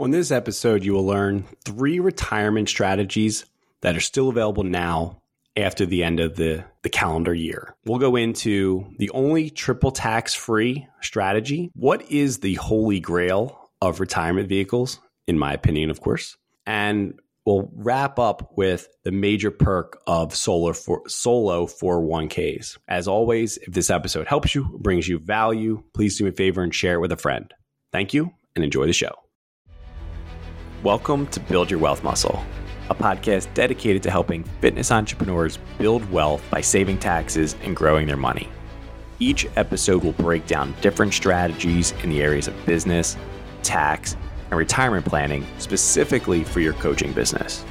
On this episode, you will learn three retirement strategies that are still available now after the end of the, the calendar year. We'll go into the only triple tax free strategy. What is the holy grail of retirement vehicles, in my opinion, of course? And we'll wrap up with the major perk of solar for, solo 401ks. As always, if this episode helps you, brings you value, please do me a favor and share it with a friend. Thank you and enjoy the show. Welcome to Build Your Wealth Muscle, a podcast dedicated to helping fitness entrepreneurs build wealth by saving taxes and growing their money. Each episode will break down different strategies in the areas of business, tax, and retirement planning specifically for your coaching business.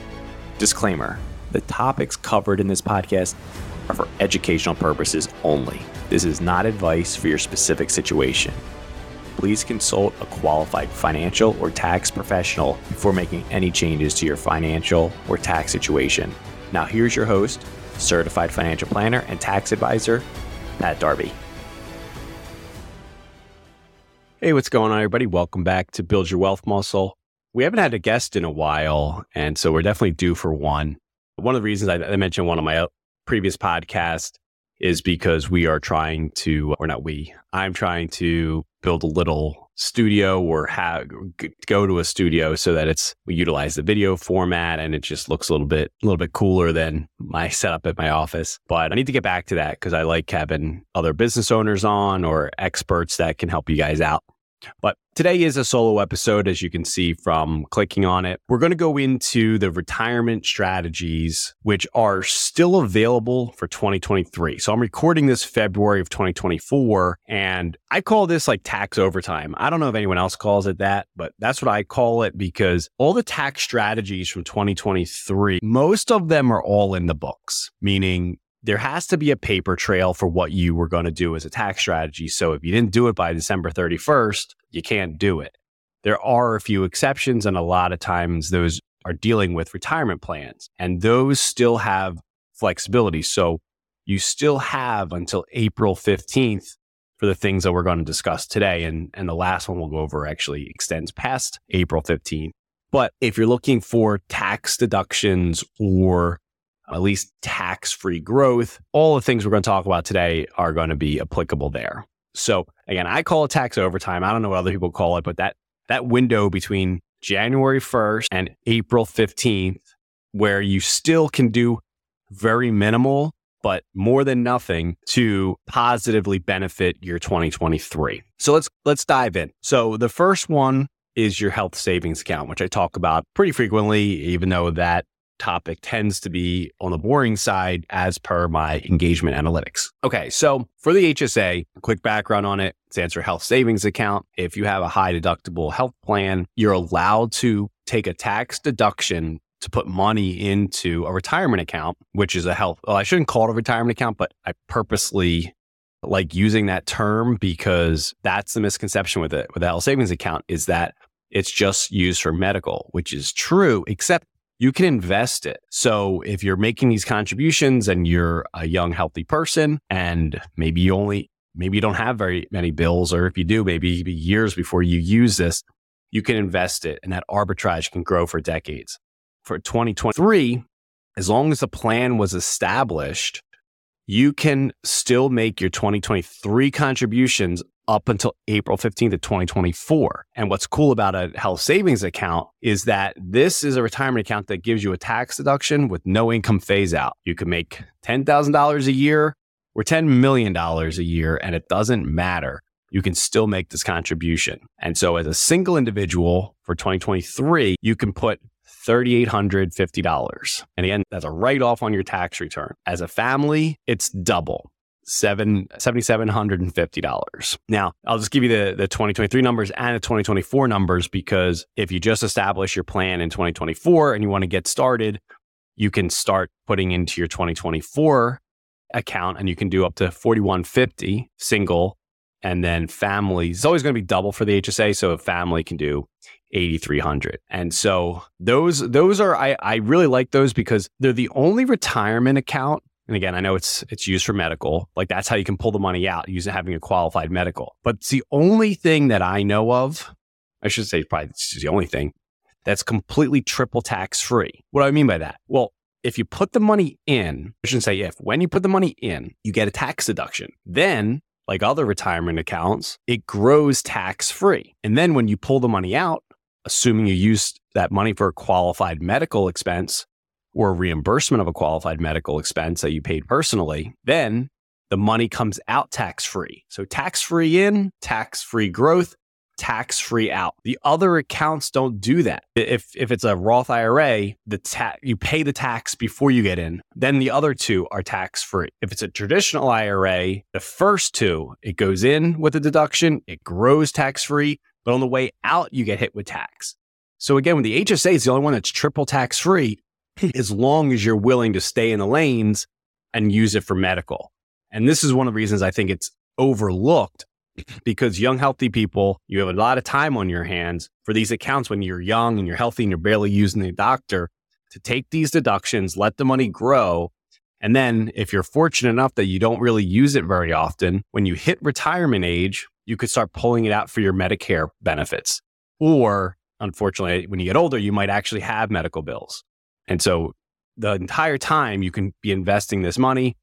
Disclaimer the topics covered in this podcast are for educational purposes only. This is not advice for your specific situation please consult a qualified financial or tax professional before making any changes to your financial or tax situation. Now, here's your host, certified financial planner and tax advisor, Pat Darby. Hey, what's going on, everybody? Welcome back to Build Your Wealth Muscle. We haven't had a guest in a while, and so we're definitely due for one. One of the reasons I, mentioned one of my uh, previous podcasts is because we are trying to, or not we, I'm trying to build a little studio or have go to a studio so that it's we utilize the video format and it just looks a little bit a little bit cooler than my setup at my office. But i need to get back to that because i like having other business owners on or experts that can help you guys out but today is a solo episode, as you can see from clicking on it. We're going to go into the retirement strategies, which are still available for 2023. So I'm recording this February of 2024, and I call this like tax overtime. I don't know if anyone else calls it that, but that's what I call it because all the tax strategies from 2023, most of them are all in the books, meaning there has to be a paper trail for what you were going to do as a tax strategy. So if you didn't do it by December 31st, you can't do it. There are a few exceptions, and a lot of times those are dealing with retirement plans, and those still have flexibility. So you still have until April 15th for the things that we're going to discuss today. And, and the last one we'll go over actually extends past April 15th. But if you're looking for tax deductions or at least tax free growth. All the things we're going to talk about today are going to be applicable there. So again, I call it tax overtime. I don't know what other people call it, but that that window between January 1st and April 15th where you still can do very minimal but more than nothing to positively benefit your 2023. So let's let's dive in. So the first one is your health savings account, which I talk about pretty frequently even though that topic tends to be on the boring side as per my engagement analytics. Okay, so for the HSA, quick background on it. It's answer health savings account. If you have a high deductible health plan, you're allowed to take a tax deduction to put money into a retirement account, which is a health. Well, I shouldn't call it a retirement account, but I purposely like using that term because that's the misconception with it with the health savings account is that it's just used for medical, which is true, except you can invest it. So if you're making these contributions and you're a young, healthy person, and maybe you only, maybe you don't have very many bills, or if you do, maybe years before you use this, you can invest it and that arbitrage can grow for decades. For 2023, as long as the plan was established, you can still make your 2023 contributions up until April 15th of 2024. And what's cool about a health savings account is that this is a retirement account that gives you a tax deduction with no income phase out. You can make $10,000 a year or $10 million a year, and it doesn't matter. You can still make this contribution. And so, as a single individual for 2023, you can put $3,850. And again, that's a write off on your tax return. As a family, it's double seven seventy seven hundred and fifty dollars. Now, I'll just give you the the 2023 numbers and the 2024 numbers because if you just establish your plan in 2024 and you want to get started, you can start putting into your 2024 account and you can do up to 4150 single and then family is always going to be double for the HSA so a family can do 8300 and so those those are I, I really like those because they're the only retirement account and again, I know it's it's used for medical. Like that's how you can pull the money out, using having a qualified medical. But it's the only thing that I know of. I should say probably the only thing that's completely triple tax free. What do I mean by that? Well, if you put the money in, I shouldn't say if, when you put the money in, you get a tax deduction. Then, like other retirement accounts, it grows tax free. And then when you pull the money out, assuming you used that money for a qualified medical expense or reimbursement of a qualified medical expense that you paid personally, then the money comes out tax free. So tax free in, tax free growth, tax free out. The other accounts don't do that. If if it's a Roth IRA, the ta- you pay the tax before you get in. Then the other two are tax free. If it's a traditional IRA, the first two it goes in with a deduction, it grows tax free, but on the way out you get hit with tax. So again, when the HSA is the only one that's triple tax free, as long as you're willing to stay in the lanes and use it for medical. And this is one of the reasons I think it's overlooked because young, healthy people, you have a lot of time on your hands for these accounts when you're young and you're healthy and you're barely using the doctor to take these deductions, let the money grow. And then if you're fortunate enough that you don't really use it very often, when you hit retirement age, you could start pulling it out for your Medicare benefits. Or unfortunately, when you get older, you might actually have medical bills. And so the entire time you can be investing this money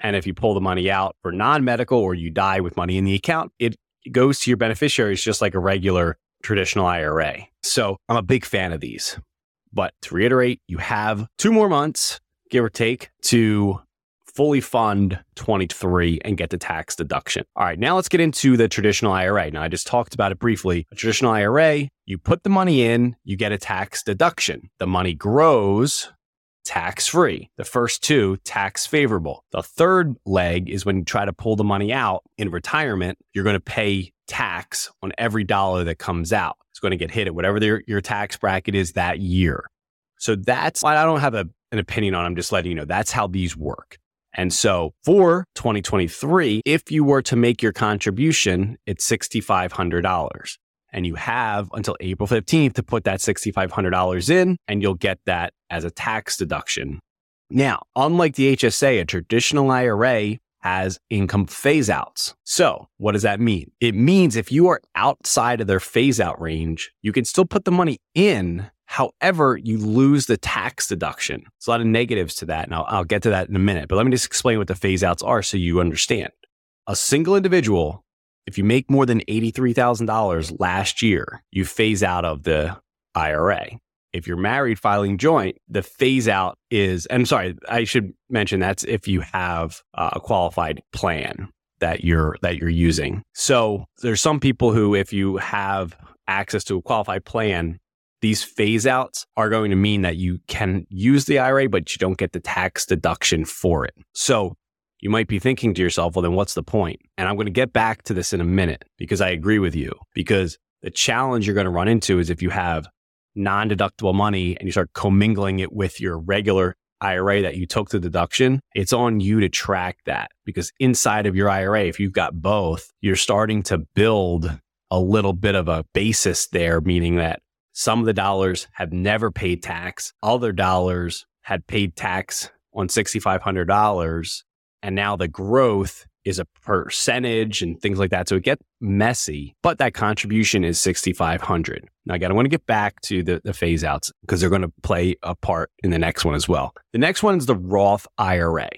and if you pull the money out for non medical or you die with money in the account, it goes to your beneficiaries just like a regular traditional IRA. So I'm a big fan of these. But to reiterate, you have two more months, give or take, to fully fund 23 and get the tax deduction. All right, now let's get into the traditional IRA. Now, I just talked about it briefly. A traditional IRA, you put the money in, you get a tax deduction. The money grows tax free. The first two, tax favorable. The third leg is when you try to pull the money out in retirement, you're going to pay tax on every dollar that comes out. It's going to get hit at whatever your, your tax bracket is that year. So that's why I don't have a, an opinion on. I'm just letting you know that's how these work. And so for 2023, if you were to make your contribution, it's $6,500 and you have until April 15th to put that $6,500 in and you'll get that as a tax deduction. Now, unlike the HSA, a traditional IRA has income phase outs. So, what does that mean? It means if you are outside of their phase out range, you can still put the money in. However, you lose the tax deduction. There's a lot of negatives to that, and I'll, I'll get to that in a minute. But let me just explain what the phase outs are so you understand. A single individual if you make more than $83,000 last year, you phase out of the IRA. If you're married filing joint, the phase out is, and sorry, I should mention that's if you have uh, a qualified plan that you're that you're using. So there's some people who if you have access to a qualified plan, these phase outs are going to mean that you can use the IRA, but you don't get the tax deduction for it. So you might be thinking to yourself, well, then what's the point? And I'm going to get back to this in a minute because I agree with you. Because the challenge you're going to run into is if you have non deductible money and you start commingling it with your regular IRA that you took the deduction, it's on you to track that because inside of your IRA, if you've got both, you're starting to build a little bit of a basis there, meaning that some of the dollars have never paid tax, other dollars had paid tax on $6,500 and now the growth is a percentage and things like that. So it gets messy, but that contribution is 6,500. Now, again, I want to get back to the, the phase outs because they're going to play a part in the next one as well. The next one is the Roth IRA.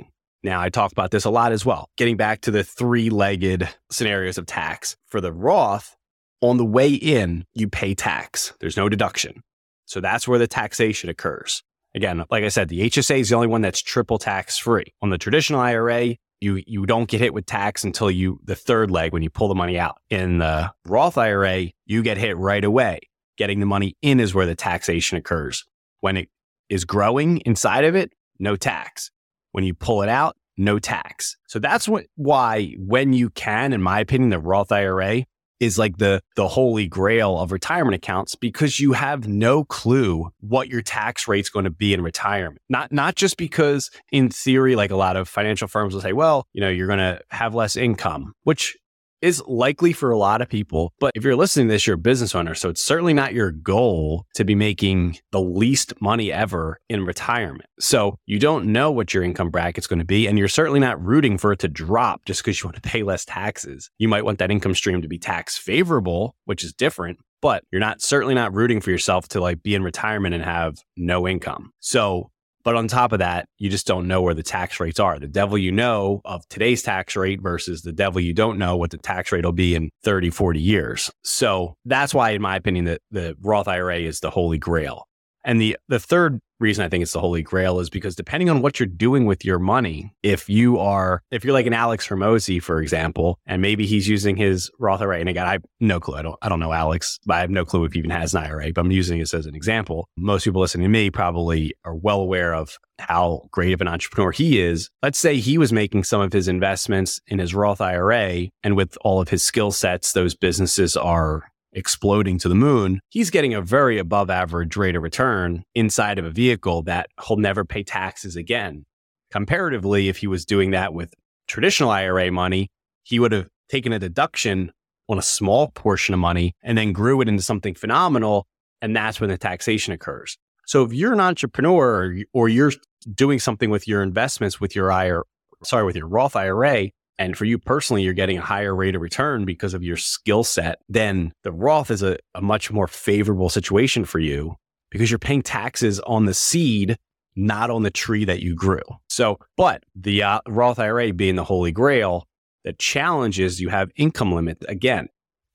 Now, I talked about this a lot as well. Getting back to the three legged scenarios of tax for the Roth, on the way in, you pay tax. There's no deduction. So that's where the taxation occurs. Again, like I said, the HSA is the only one that's triple tax free. On the traditional IRA, you you don't get hit with tax until you the third leg when you pull the money out. In the Roth IRA, you get hit right away. Getting the money in is where the taxation occurs. When it is growing inside of it, no tax. When you pull it out, no tax. So that's what, why when you can, in my opinion, the Roth IRA is like the the holy grail of retirement accounts because you have no clue what your tax rate's going to be in retirement. Not not just because in theory like a lot of financial firms will say, well, you know, you're going to have less income, which is likely for a lot of people. But if you're listening to this, you're a business owner. So it's certainly not your goal to be making the least money ever in retirement. So you don't know what your income bracket's going to be. And you're certainly not rooting for it to drop just because you want to pay less taxes. You might want that income stream to be tax favorable, which is different. but you're not certainly not rooting for yourself to like be in retirement and have no income. So but on top of that, you just don't know where the tax rates are. The devil you know of today's tax rate versus the devil you don't know what the tax rate will be in 30, 40 years. So that's why, in my opinion, the Roth IRA is the holy grail. And the, the third reason I think it's the holy grail is because depending on what you're doing with your money, if you are, if you're like an Alex Hormozi, for example, and maybe he's using his Roth IRA, and again, I have no clue. I don't, I don't know Alex, but I have no clue if he even has an IRA, but I'm using this as an example. Most people listening to me probably are well aware of how great of an entrepreneur he is. Let's say he was making some of his investments in his Roth IRA, and with all of his skill sets, those businesses are exploding to the moon, he's getting a very above average rate of return inside of a vehicle that he'll never pay taxes again. Comparatively, if he was doing that with traditional IRA money, he would have taken a deduction on a small portion of money and then grew it into something phenomenal. And that's when the taxation occurs. So if you're an entrepreneur or, you're doing something with your investments with your IRA, sorry, with your Roth IRA, and for you personally, you're getting a higher rate of return because of your skill set, then the Roth is a, a much more favorable situation for you because you're paying taxes on the seed, not on the tree that you grew. So, but the uh, Roth IRA being the holy grail, the challenge is you have income limit again.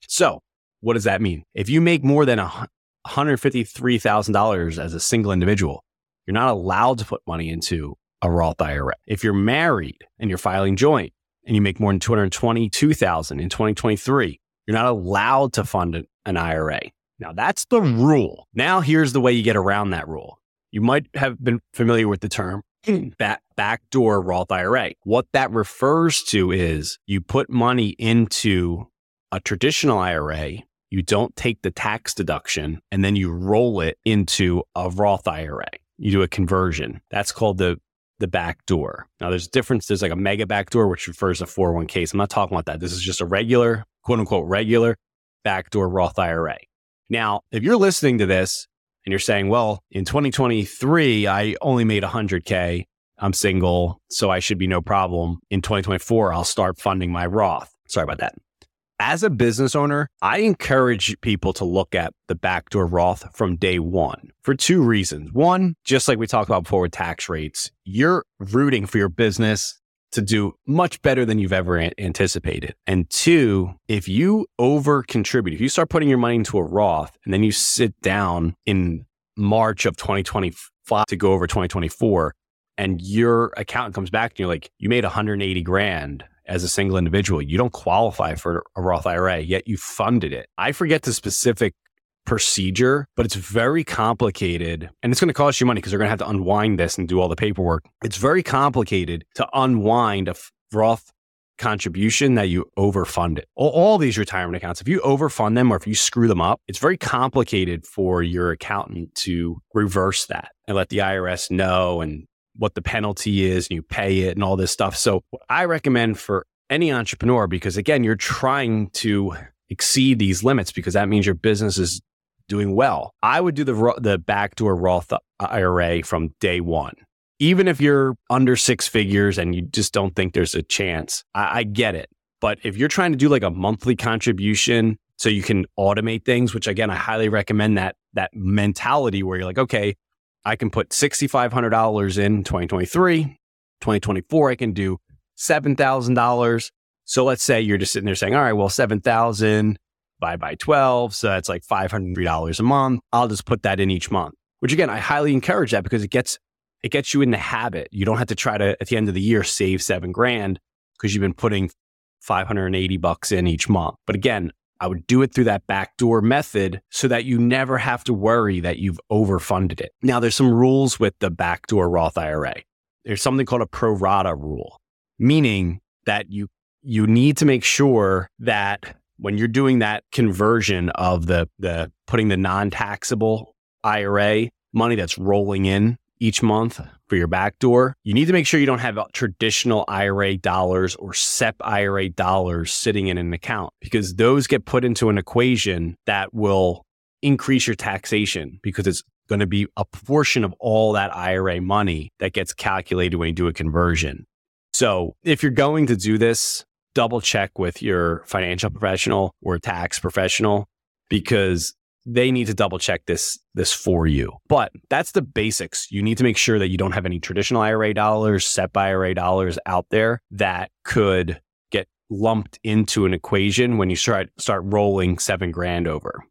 So, what does that mean? If you make more than $153,000 as a single individual, you're not allowed to put money into a Roth IRA. If you're married and you're filing joint, and you make more than 222,000 in 2023, you're not allowed to fund an IRA. Now that's the rule. Now here's the way you get around that rule. You might have been familiar with the term back, backdoor Roth IRA. What that refers to is you put money into a traditional IRA, you don't take the tax deduction, and then you roll it into a Roth IRA. You do a conversion. That's called the the back door. Now there's a difference. There's like a mega back door, which refers to 401k. So I'm not talking about that. This is just a regular, quote unquote, regular backdoor Roth IRA. Now, if you're listening to this and you're saying, well, in 2023, I only made 100K. I'm single, so I should be no problem. In 2024, I'll start funding my Roth. Sorry about that as a business owner, I encourage people to look at the backdoor Roth from day one for two reasons. One, just like we talked about before with tax rates, you're rooting for your business to do much better than you've ever anticipated. And two, if you over contribute, if you start putting your money into a Roth and then you sit down in March of 2025 to go over 2024 and your accountant comes back and you're like, you made 180 grand as a single individual. You don't qualify for a Roth IRA, yet you funded it. I forget the specific procedure, but it's very complicated and it's going to cost you money because they're going to have to unwind this and do all the paperwork. It's very complicated to unwind a Roth contribution that you overfund it. All, all, these retirement accounts, if you overfund them or if you screw them up, it's very complicated for your accountant to reverse that and let the IRS know and what the penalty is and you pay it and all this stuff. So I recommend for any entrepreneur, because again, you're trying to exceed these limits because that means your business is doing well. I would do the, the backdoor Roth IRA from day one. Even if you're under six figures and you just don't think there's a chance, I, I get it. But if you're trying to do like a monthly contribution so you can automate things, which again, I highly recommend that that mentality where you're like, okay, I can put $6,500 in 2023. 2024, I can do $7,000. So let's say you're just sitting there saying, all right, well, 7,000 by by 12. So that's like $500 a month. I'll just put that in each month, which again, I highly encourage that because it gets, it gets you in the habit. You don't have to try to, at the end of the year, save seven grand because you've been putting 580 bucks in each month. But again, I would do it through that backdoor method so that you never have to worry that you've overfunded it. Now, there's some rules with the backdoor Roth IRA. There's something called a pro rata rule, meaning that you you need to make sure that when you're doing that conversion of the the putting the non-taxable IRA money that's rolling in each month for your backdoor, you need to make sure you don't have traditional IRA dollars or SEP IRA dollars sitting in an account because those get put into an equation that will increase your taxation because it's going to be a portion of all that IRA money that gets calculated when you do a conversion. So if you're going to do this, double check with your financial professional or tax professional because they need to double check this this for you. But that's the basics. You need to make sure that you don't have any traditional IRA dollars, SEP IRA dollars out there that could get lumped into an equation when you start start rolling seven grand over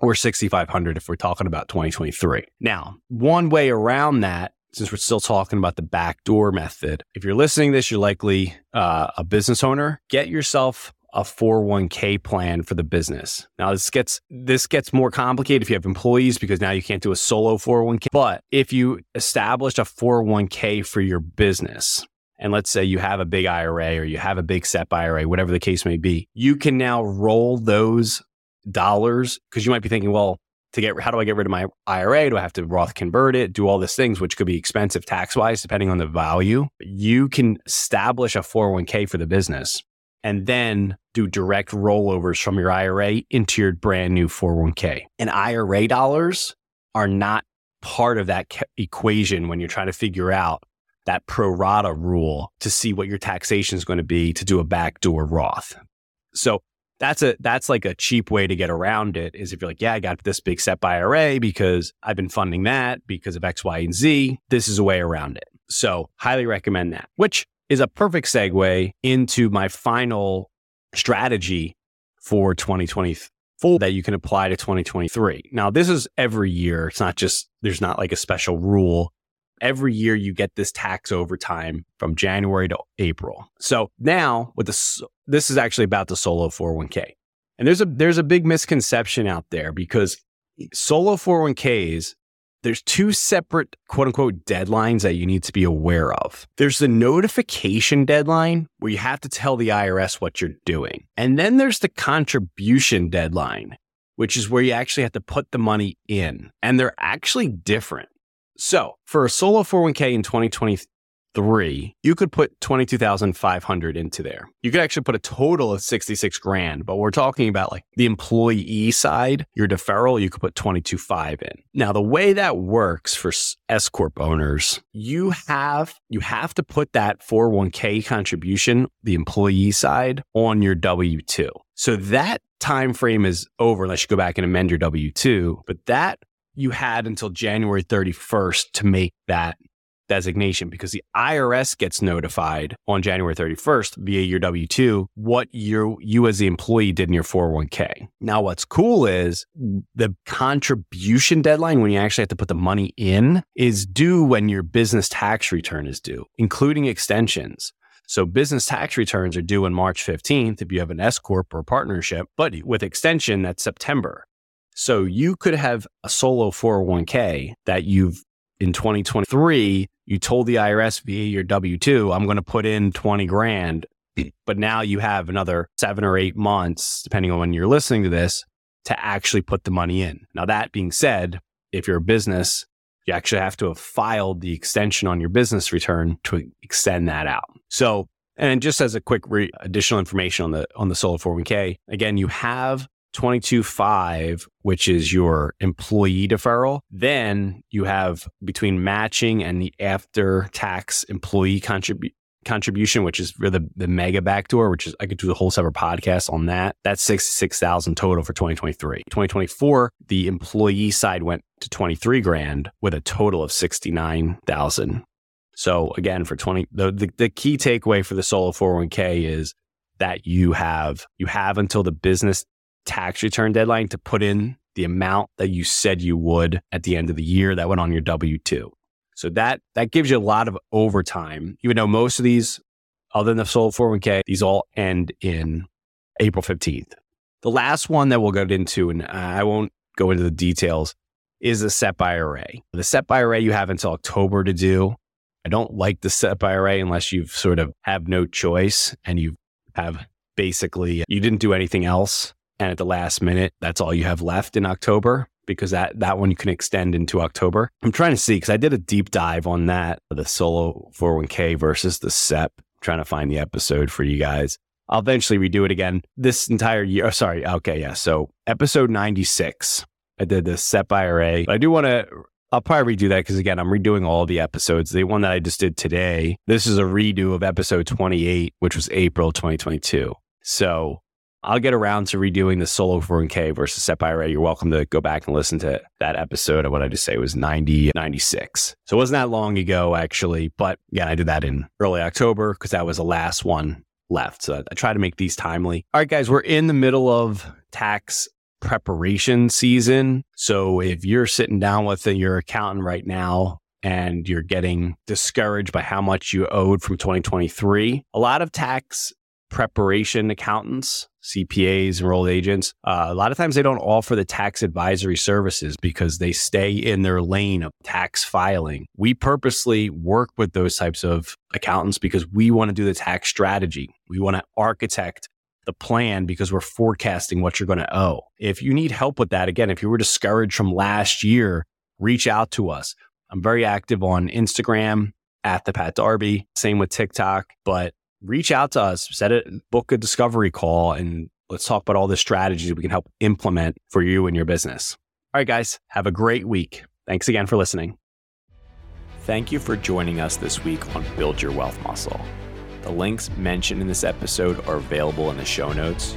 or 6500 if we're talking about 2023. Now, one way around that since we're still talking about the backdoor method, if you're listening to this, you're likely uh, a business owner. Get yourself a 401k plan for the business. Now this gets this gets more complicated if you have employees because now you can't do a solo 401k. But if you establish a 401k for your business, and let's say you have a big IRA or you have a big SEP IRA, whatever the case may be, you can now roll those dollars because you might be thinking, well, to get how do I get rid of my IRA? Do I have to Roth convert it? Do all these things, which could be expensive tax wise, depending on the value. You can establish a 401k for the business and then do direct rollovers from your IRA into your brand new 401k. And IRA dollars are not part of that equation when you're trying to figure out that pro rata rule to see what your taxation is going to be to do a backdoor Roth. So that's a that's like a cheap way to get around it is if you're like, yeah, I got this big SEP IRA because I've been funding that because of X, Y, and Z. This is a way around it. So highly recommend that. Which is a perfect segue into my final strategy for 2024 that you can apply to 2023. Now, this is every year. It's not just, there's not like a special rule. Every year you get this tax overtime from January to April. So now with the, this is actually about the solo 401k. And there's a, there's a big misconception out there because solo 401ks there's two separate quote unquote deadlines that you need to be aware of. There's the notification deadline where you have to tell the IRS what you're doing. And then there's the contribution deadline, which is where you actually have to put the money in. And they're actually different. So for a solo 401k in 2020, three, you could put 22,500 into there. You could actually put a total of 66 grand, but we're talking about like the employee side, your deferral, you could put 22.5 in. Now, the way that works for S corp owners, you have you have to put that 401k contribution, the employee side on your W2. So that time frame is over unless you go back and amend your W2, but that you had until January 31st to make that designation because the IRS gets notified on January 31st via your W 2 what you, you as the employee did in your 401k. Now, what's cool is the contribution deadline when you actually have to put the money in is due when your business tax return is due, including extensions. So business tax returns are due on March 15th if you have an S corp or partnership, but with extension that's September. So you could have a solo 401k that you've in 2023 you told the IRS via your W 2, I'm going to put in 20 grand. But now you have another seven or eight months, depending on when you're listening to this, to actually put the money in. Now, that being said, if you're a business, you actually have to have filed the extension on your business return to extend that out. So, and just as a quick re- additional information on the on the solo 401k, again, you have 22.5, which is your employee deferral. Then you have between matching and the after tax employee contribution contribution, which is the, the mega backdoor, which is I could do the whole separate podcast on that. That's 66,000 total for 2023. 2024, the employee side went to 23 grand with a total of 69,000. So again, for 20, the, the, the key takeaway for the solo 401k is that you have, you have until the business tax return deadline to put in the amount that you said you would at the end of the year that went on your W 2. So that, that gives you a lot of overtime, even though most of these, other than the solo 401k, these all end in April 15th. The last one that we'll get into, and I won't go into the details, is the SEP IRA. The SEP IRA you have until October to do. I don't like the SEP IRA unless you've sort of have no choice and you have basically, you didn't do anything else and at the last minute, that's all you have left in October because that, that one you can extend into October. I'm trying to see because I did a deep dive on that, the solo 401k versus the SEP. I'm trying to find the episode for you guys. I'll eventually redo it again this entire year. Oh, sorry. Okay. Yeah. So episode 96, I did the SEP IRA. I do want to I'll probably redo that because again, I'm redoing all the episodes. The one that I just did today, this is a redo of episode 28, which was April 2022. So I'll get around to redoing the solo 401k versus SEP IRA. You're welcome to go back and listen to that episode of what I just say was 90, 96. So it wasn't that long ago, actually. But again, I did that in early October because that was the last one left. So I try to make these timely. All right, guys, we're in the middle of tax preparation season. So if you're sitting down with your accountant right now and you're getting discouraged by how much you owed from 2023, a lot of tax preparation accountants, CPAs, enrolled agents, uh, a lot of times they don't offer the tax advisory services because they stay in their lane of tax filing. We purposely work with those types of accountants because we want to do the tax strategy. We want to architect the plan because we're forecasting what you're going to owe. If you need help with that, again, if you were discouraged from last year, reach out to us. I'm very active on Instagram at the Pat Darby, same with TikTok, but reach out to us, set it, book a discovery call, and let's talk about all the strategies we can help implement for you and your business. All right, guys, have a great week. Thanks again for listening. Thank you for joining us this week on Build Your Wealth Muscle. The links mentioned in this episode are available in the show notes.